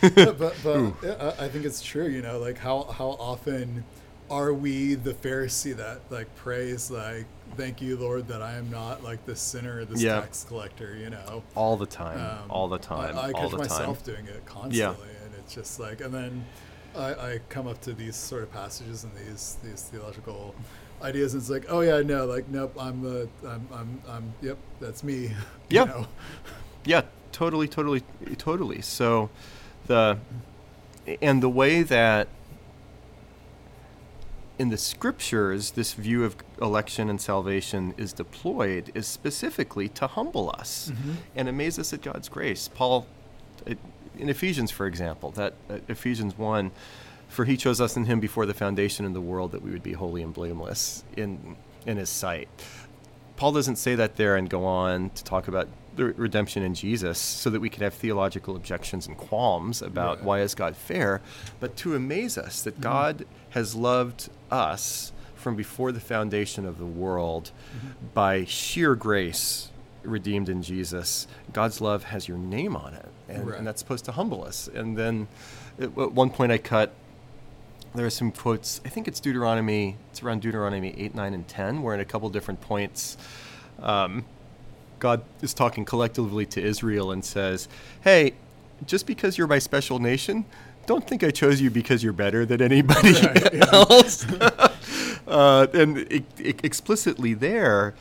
but but hmm. I I think it's true. You know, like how how often are we the Pharisee that like prays like, "Thank you, Lord, that I am not like this sinner, this Yeah. tax collector." You know, all the time. Um, all the time. I, I catch the myself time. doing it constantly, and it's just like, and then I, I come up to these sort of passages and these these theological ideas, and it's like, oh yeah, no, like nope, I'm the, I'm, I'm, I'm yep, that's me. you Yeah. know? Yeah, totally, totally, totally. So, the and the way that in the scriptures this view of election and salvation is deployed is specifically to humble us and amaze us at God's grace. Paul, it, in Ephesians, for example, that uh, Ephesians one, for he chose us in him before the foundation of the world that we would be holy and blameless in in his sight. Paul doesn't say that there and go on to talk about the redemption in Jesus so that we could have theological objections and qualms about Right. why is God fair, but to amaze us that mm-hmm. God has loved us from before the foundation of the world mm-hmm. by sheer grace redeemed in Jesus. God's love has your name on it, and, Right. and that's supposed to humble us. And then uh, at at one point I cut there are some quotes. I think it's Deuteronomy. It's around Deuteronomy eight, nine, and ten, where in a couple different points, um, God is talking collectively to Israel and says, "Hey, just because you're my special nation, don't think I chose you because you're better than anybody Right, yeah. else." uh, and it, it, explicitly there,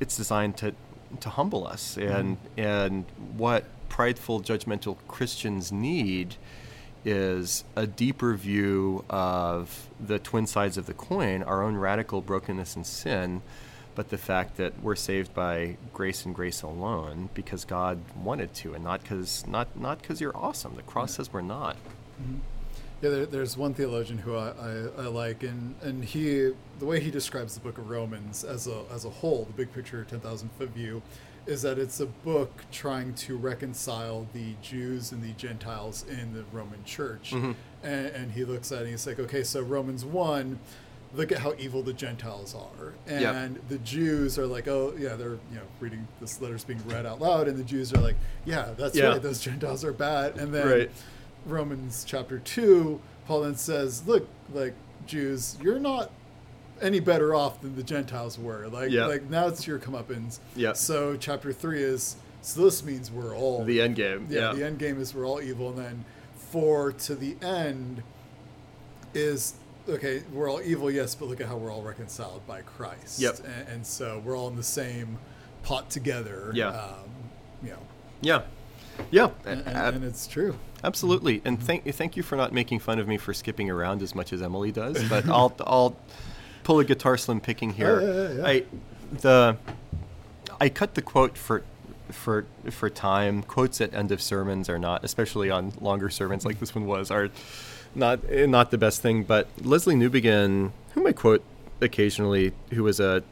it's designed to to humble us, and and what prideful, judgmental Christians need is a deeper view of the twin sides of the coin, our own radical brokenness and sin, but the fact that we're saved by grace and grace alone because God wanted to, and not because not not because you're awesome. The cross says we're not. Yeah, there, there's one theologian who I, I, I like, and, and he the way he describes the Book of Romans as a as a whole, the big picture, ten thousand foot view, is that it's a book trying to reconcile the Jews and the Gentiles in the Roman Church, Mhm. and, and he looks at it and he's like, okay, so Romans one. Look at how evil the Gentiles are, and Yep. the Jews are like, oh yeah, they're you know reading this letter's being read out loud, and the Jews are like, yeah, that's Yeah. right, those Gentiles are bad, and then Right. Romans chapter 2, Paul then says, Look, like, Jews, you're not any better off than the Gentiles were. Like, Yeah. like now it's your comeuppance. Yeah. So chapter 3 is, so this means we're all. The end game. yeah, Yeah. the end game is we're all evil. And then 4 to the end is, okay, we're all evil, yes, but look at how we're all reconciled by Christ. Yep. And, and so we're all in the same pot together. Yeah. Um, you know, Yeah. Yeah. and, and, and it's true. Absolutely, and thank thank you for not making fun of me for skipping around as much as Emily does. But I'll I'll pull a guitar slim picking here. Yeah, yeah, yeah. I the I cut the quote for for for time. Quotes at end of sermons are not, especially on longer sermons like this one was, are not eh, not the best thing. But Lesslie Newbigin, whom I quote occasionally, who was a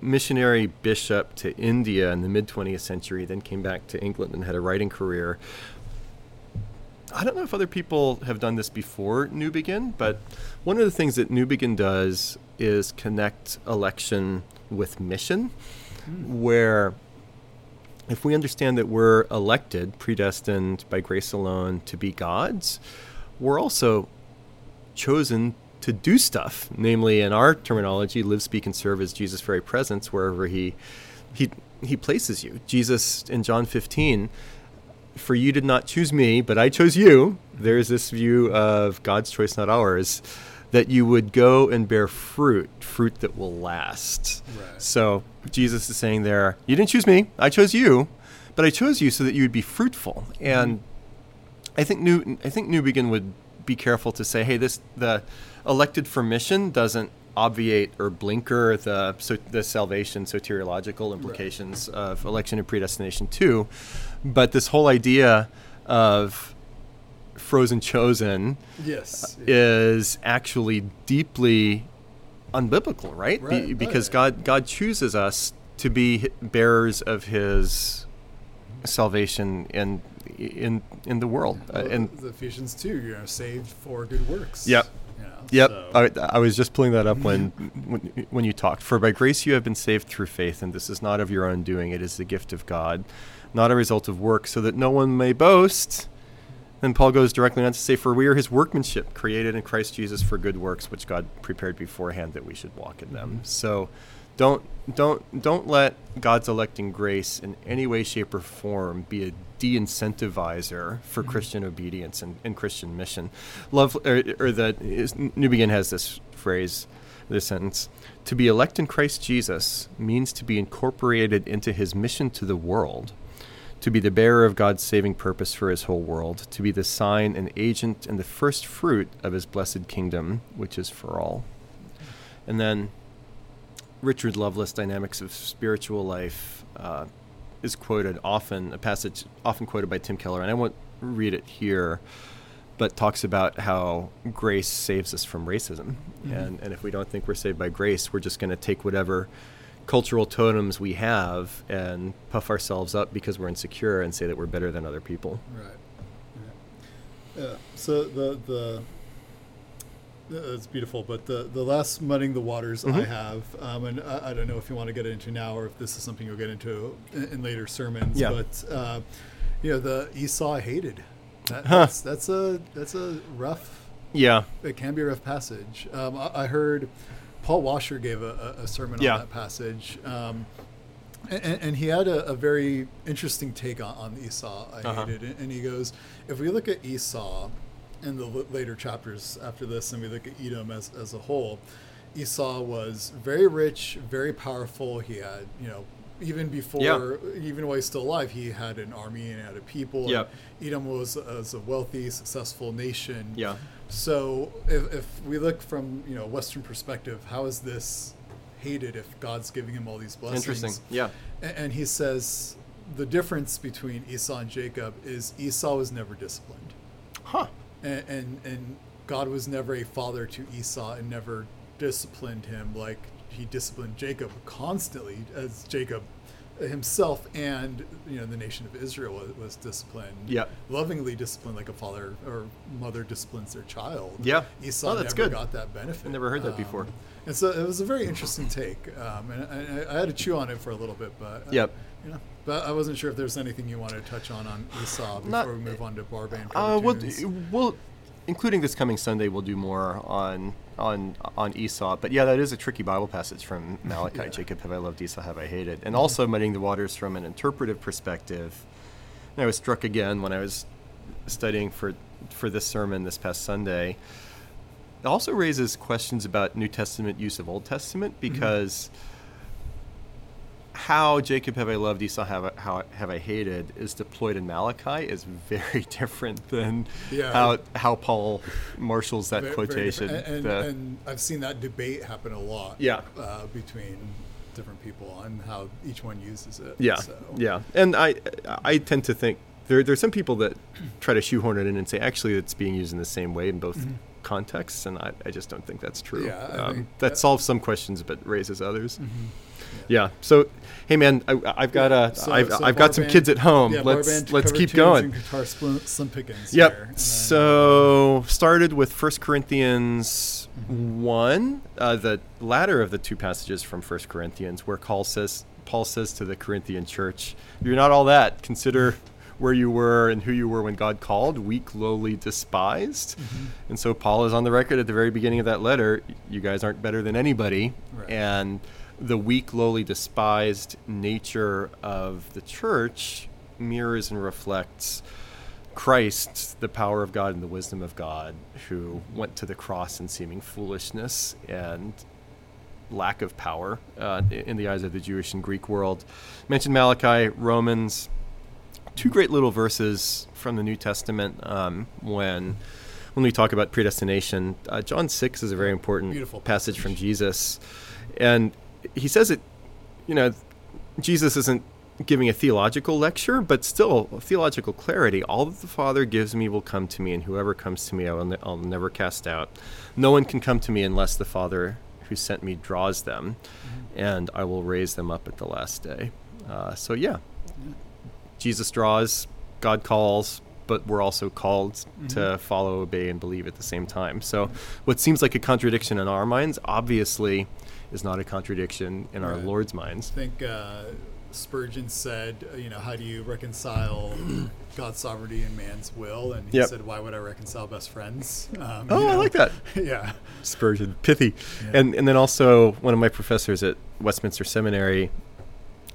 missionary bishop to India in the mid 20th century, then came back to England and had a writing career. I don't know if other people have done this before Newbigin, but one of the things that Newbigin does is connect election with mission, mm. where if we understand that we're elected, predestined by grace alone to be God's, we're also chosen to do stuff. Namely, in our terminology, live, speak, and serve as Jesus' very presence wherever he he he places you. Jesus in John 15, for you did not choose me, but I chose you. There's this view of God's choice, not ours, that you would go and bear fruit, fruit that will last. Right. So Jesus is saying there, you didn't choose me, I chose you, but I chose you so that you would be fruitful. And mm-hmm. I think New I think Newbigin would be careful to say, hey, this the elected for mission doesn't obviate or blinker the so the salvation soteriological implications right. of election and predestination too, but this whole idea of frozen chosen yes uh, is actually deeply unbiblical right, right. Be, because god god chooses us to be bearers of his salvation in in in the world uh, and the Ephesians 2 you know saved for good works yep Yep, so. I, I, was just pulling that up when, when when you talked. For by grace you have been saved through faith, and this is not of your own doing; it is the gift of God, not a result of work, so that no one may boast. Then Paul goes directly on to say, "For we are His workmanship, created in Christ Jesus for good works, which God prepared beforehand that we should walk in them." So, don't don't don't let God's electing grace in any way, shape, or form be a de-incentivizer for mm-hmm. Christian obedience and, and, Christian mission. Love or, or New Newbigin has this phrase, this sentence: "To be elect in Christ Jesus means to be incorporated into His mission to the world." To be the bearer of God's saving purpose for his whole world, to be the sign and agent and the first fruit of his blessed kingdom, which is for all. And then Richard Lovelace, Dynamics of Spiritual Life, uh, is quoted often, a passage often quoted by Tim Keller, and I won't read it here, but talks about how grace saves us from racism. Mm-hmm. And, and if we don't think we're saved by grace, we're just going to take whatever cultural totems we have and puff ourselves up because we're insecure and say that we're better than other people. Right. Yeah. yeah. So the, the, it's beautiful, but the the last mudding the waters mm-hmm. I have, um, and I, I, don't know if you want to get into now or if this is something you'll get into in, in later sermons. Yeah. But uh, you know, the Esau hated. That, huh. that's, that's a that's a rough. Yeah. It can be a rough passage. Um, I, I, heard Paul Washer gave a, a sermon yeah. on that passage. Um, and, and, he had a, a, very interesting take on, on Esau I uh-huh. hated. And he goes, if we look at Esau, in the later chapters after this, and we look at Edom as, as a whole, Esau was very rich, very powerful. He had, you know, even before, yeah. even while he's still alive, he had an army and had a people. Yep. Edom was, was a wealthy, successful nation. Yeah. So if, if we look from you know Western perspective, how is this hated if God's giving him all these blessings? Interesting. Yeah. And, and he says the difference between Esau and Jacob is Esau was never disciplined. Huh and, and, and God was never a father to Esau and never disciplined him like he disciplined Jacob constantly as Jacob himself and you know the nation of Israel was, was disciplined. Yeah, lovingly disciplined like a father or mother disciplines their child. Yeah, Esau oh, never good. got that benefit. I never heard that um, before. And so it was a very interesting take, um, and I, I, had to chew on it for a little bit, but uh, yep. Know, but I wasn't sure if there's anything you wanted to touch on on Esau before Not, we move on to Bar Band. Uh, we'll, we'll, including this coming Sunday, we'll do more on on on Esau. But yeah, that is a tricky Bible passage from Malachi. yeah. Jacob have I loved, Esau have I hated, and also muddying the waters from an interpretive perspective. And I was struck again when I was studying for for this sermon this past Sunday. It also raises questions about New Testament use of Old Testament mm-hmm. because. Mm-hmm how Jacob have I loved, Esau have, how have I hated is deployed in Malachi is very different than yeah. how how Paul marshals that very, quotation. Very and, and, and, I've seen that debate happen a lot. Yeah. Uh, between different people on how each one uses it. Yeah, So. yeah, and I I tend to think there there's some people that try to shoehorn it in and say actually it's being used in the same way in both Mhm. contexts, and I, I just don't think that's true. Yeah, um, that that- solves some questions but raises others. Mhm. Yeah. So, hey man, I, I've got uh, so- I've, so I've got some Barband- kids at home. Yeah, let's let's keep going. Guitar slim, slim pickings. Yep. here, So started with First Corinthians Mhm. one, uh, the latter of the two passages from First Corinthians, where Paul says Paul says to the Corinthian church, "You're not all that. Consider where you were and who you were when God called, weak, lowly, despised." Mhm. And so Paul is on the record at the very beginning of that letter. You guys aren't better than anybody, Right. and the weak, lowly, despised nature of the church mirrors and reflects Christ, the power of God and the wisdom of God, who went to the cross in seeming foolishness and lack of power uh, in the eyes of the Jewish and Greek world. Mentioned Malachi, Romans, two great little verses from the New Testament um, when when we talk about predestination. Uh, John six is a very important Beautiful passage from. Jesus, and he says it. You know, Jesus isn't giving a theological lecture, but still theological clarity. All that the Father gives me will come to me, and whoever comes to me, I will ne- I'll never cast out. No one can come to me unless the Father who sent me draws them, and I will raise them up at the last day. Uh, so yeah, Yeah. Jesus draws, God calls, but we're also called to Mhm. follow, obey, and believe at the same time. So what seems like a contradiction in our minds, obviously, is not a contradiction in our Lord's minds. I think uh, Spurgeon said, uh, you know, how do you reconcile God's sovereignty and man's will? And he Yep. said, why would I reconcile best friends? Um, Oh, you I like that. yeah. Spurgeon, pithy. Yeah. And and then also one of my professors at Westminster Seminary.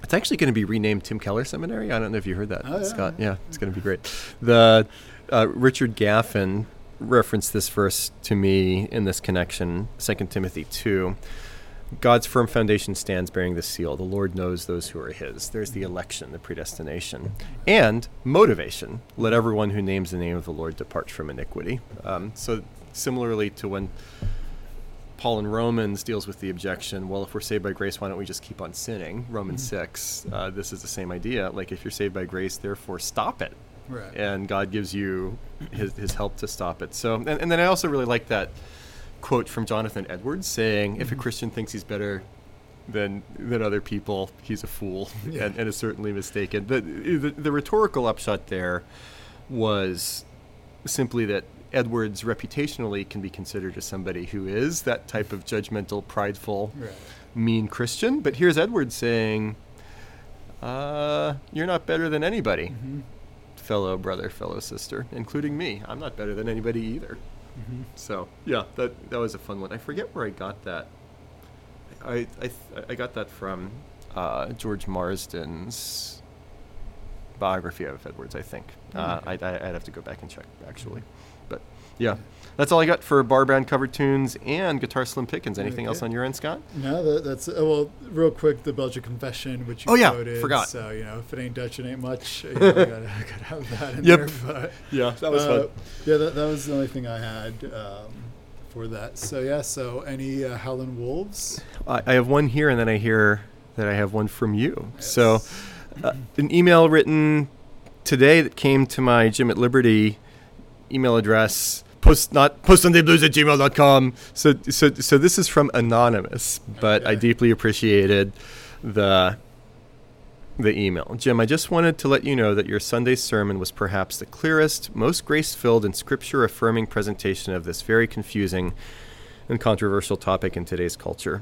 It's actually going to be renamed Tim Keller Seminary. I don't know if you heard that, Oh, yeah, Scott. yeah. Yeah, it's going to be great. The uh, Richard Gaffin referenced this verse to me in this connection, 2 Timothy two. God's firm foundation stands bearing the seal. The Lord knows those who are his. There's the election, the predestination, and motivation. Let everyone who names the name of the Lord depart from iniquity. Um, so, similarly to when Paul in Romans deals with the objection, well, if we're saved by grace, why don't we just keep on sinning? Romans Mhm. 6, uh, this is the same idea. Like, if you're saved by grace, therefore stop it. Right. And God gives you his, his help to stop it. So, and, and then I also really like that quote from Jonathan Edwards saying, if a Mhm. Christian thinks he's better than, than other people, he's a fool Yeah. and, and is certainly mistaken. The, the, the rhetorical upshot there was simply that Edwards reputationally can be considered as somebody who is that type of judgmental, prideful, Right. mean Christian. But here's Edwards saying, uh, "You're not better than anybody, hmm fellow brother, fellow sister, including me. I'm not better than anybody either." hmm So yeah, that that was a fun one. I forget where I got that. I I, th- I got that from uh, George Marsden's biography of Edwards. I think. Uh, Okay. I'd, I'd have to go back and check actually, but yeah, that's all I got for bar band cover tunes and guitar slim pickings. Anything else on your end, Scott? No, that, that's uh, well. Real quick, the Belgian Confession, which you Oh, yeah, quoted. forgot. So you know, if it ain't Dutch, it ain't much. You know, we gotta, gotta have that in Yep. there. But Yeah, that uh, Yeah, that, that was the only thing I had um, for that. So yeah, so any uh, Howlin' Wolves? I, I have one here, and then I hear that I have one from you. So, uh, an email written today that came to my Jim at Liberti email address. Post not postsundayblues at gmail.com. So, so, so this is from anonymous, but I deeply appreciated the the email. Jim, I just wanted to let you know that your Sunday sermon was perhaps the clearest, most grace filled, and scripture affirming presentation of this very confusing and controversial topic in today's culture.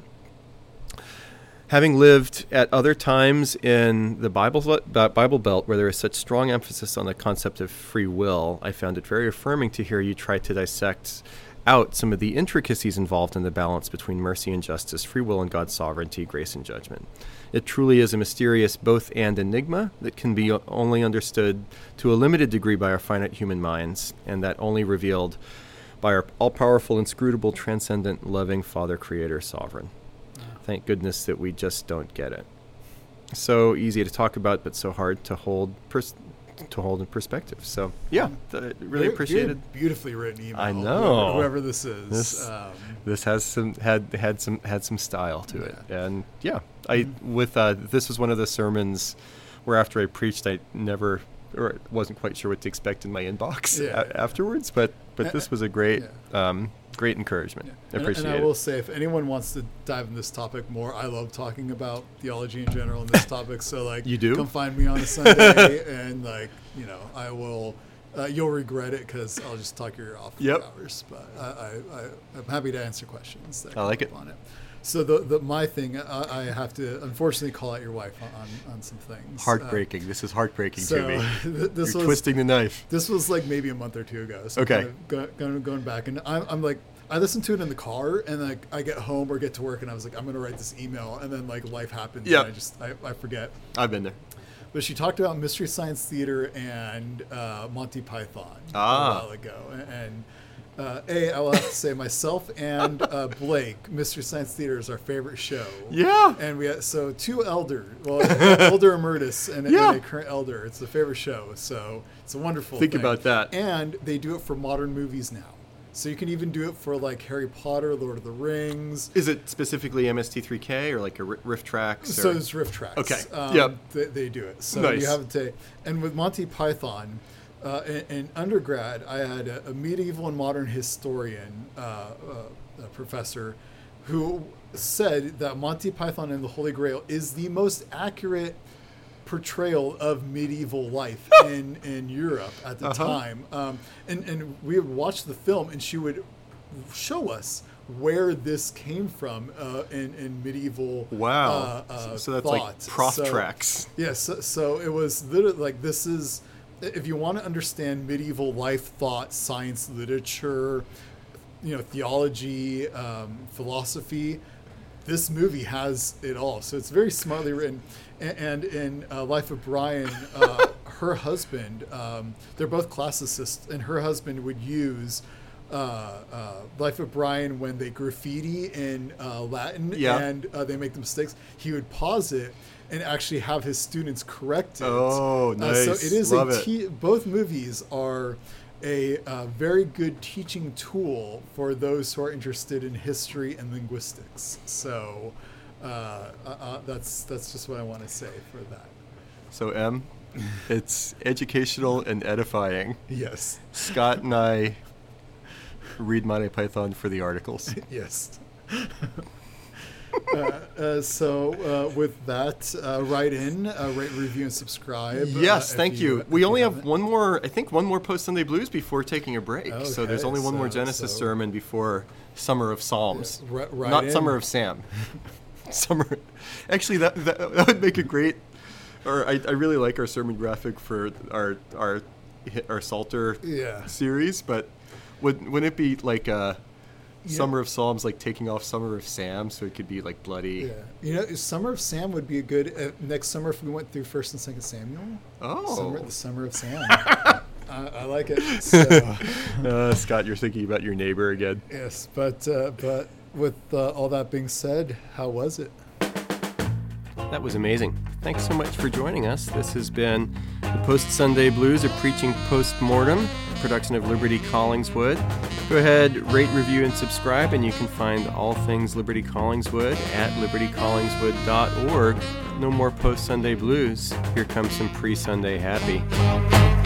Having lived at other times in the Bible, Bible Belt where there is such strong emphasis on the concept of free will, I found it very affirming to hear you try to dissect out some of the intricacies involved in the balance between mercy and justice, free will and God's sovereignty, grace and judgment. It truly is a mysterious both and enigma that can be only understood to a limited degree by our finite human minds, and that only revealed by our all powerful, inscrutable, transcendent, loving Father, Creator, Sovereign. Thank goodness that we just don't get it. So easy to talk about, but so hard to hold, pers- to hold in perspective. So yeah, th- really Very- appreciated. very beautifully written email. I know. whoever, this is. This- um, This has some had had some had some style to it, and yeah, I with uh, this was one of the sermons where after I preached, I never or wasn't quite sure what to expect in my inbox Yeah. a- afterwards, but but this was a great um, great encouragement. And, appreciate and I it. will say, if anyone wants to dive in this topic more, I love talking about theology in general in this topic. So, like, You do? come find me on a Sunday, and like, you know, I will. Uh, you'll regret it because I'll just talk your ear off for Yep. hours. But I, I, I, I'm happy to answer questions. That I like it. On it. So the, the my thing, I, I have to unfortunately call out your wife on, on some things. Uh, heartbreaking. this is heartbreaking so to me. th- this You're was twisting the knife. this was like maybe a month or two ago. So Okay. kind of going, going back, and I'm, I'm like, I listened to it in the car, and like I get home or get to work, and I was like, I'm gonna write this email, and then like life happens, Yep. and I just I, I forget. I've been there. But she talked about Mystery Science Theater and uh, Monty Python Ah. a while ago, and. Uh, a, I will have to say myself and uh, Blake, Mystery Science Theater is our favorite show. Yeah. And we had, so two elder, well, elder emeritus and, and a current elder. It's the favorite show. So it's a wonderful. Think thing. about that. And they do it for modern movies now. So you can even do it for like Harry Potter, Lord of the Rings. Is it specifically MST3K or like a ri- RiffTrax? So or- it's RiffTrax. Okay. Um, Yep. They, they do it. So Nice. you have to, and with Monty Python, uh, in, in undergrad, I had a, a medieval and modern historian uh, uh, a professor who said that Monty Python and the Holy Grail is the most accurate portrayal of medieval life in, in Europe at the Uh-huh. time. Um, and, and we would watch the film, and she would show us where this came from uh, in, in medieval Wow. uh, uh, so that's thought. like prof So- tracks. Yes, so, so it was literally like this is if you want to understand medieval life, thought, science, literature, you know, theology, um, philosophy. This movie has it all, so it's very smartly written. And, and in uh, Life of Brian, uh, her husband, um, they're both classicists, and her husband would use uh, uh, Life of Brian when they graffiti in uh, Latin Yeah. and uh, they make the mistakes. He would pause it and actually have his students correct it. Oh, Uh, so nice. it is Love a it. both movies are a uh, very good teaching tool for those who are interested in history and linguistics. So uh, uh, uh, that's that's just what I want to say for that. So M, it's educational and edifying. Yes, Scott and I read Monty Python for the articles. yes. uh, uh, so uh, with that, uh, write in, uh, rate, review, and subscribe. Yes, thank you. if We only have one more, I think, one more post Sunday Blues before taking a break. so there's only one more Genesis so- sermon before Summer of Psalms. Yeah, right Not in. Summer of Sam. Summer. Actually, that, that that would make a great. Or I, I really like our sermon graphic for our our our Psalter Yeah. series, but would wouldn't it be like a Yeah. Summer of Psalms like taking off Summer of Sam, so it could be like bloody. Yeah, you know, Summer of Sam would be a good uh, next summer if we went through First and Second Samuel. Oh. Summer, the Summer of Sam. I, I like it. So, Uh, Scott, you're thinking about your neighbor again. yes, but uh, but with uh, all that being said, how was it? That was amazing. Thanks so much for joining us. This has been the Post Sunday Blues, a preaching post mortem production of Liberti Collingswood. Go ahead, rate, review, and subscribe, and you can find all things Liberti Collingswood at liberticollingswood.org. No more Post Sunday Blues. Here comes some pre Sunday happy.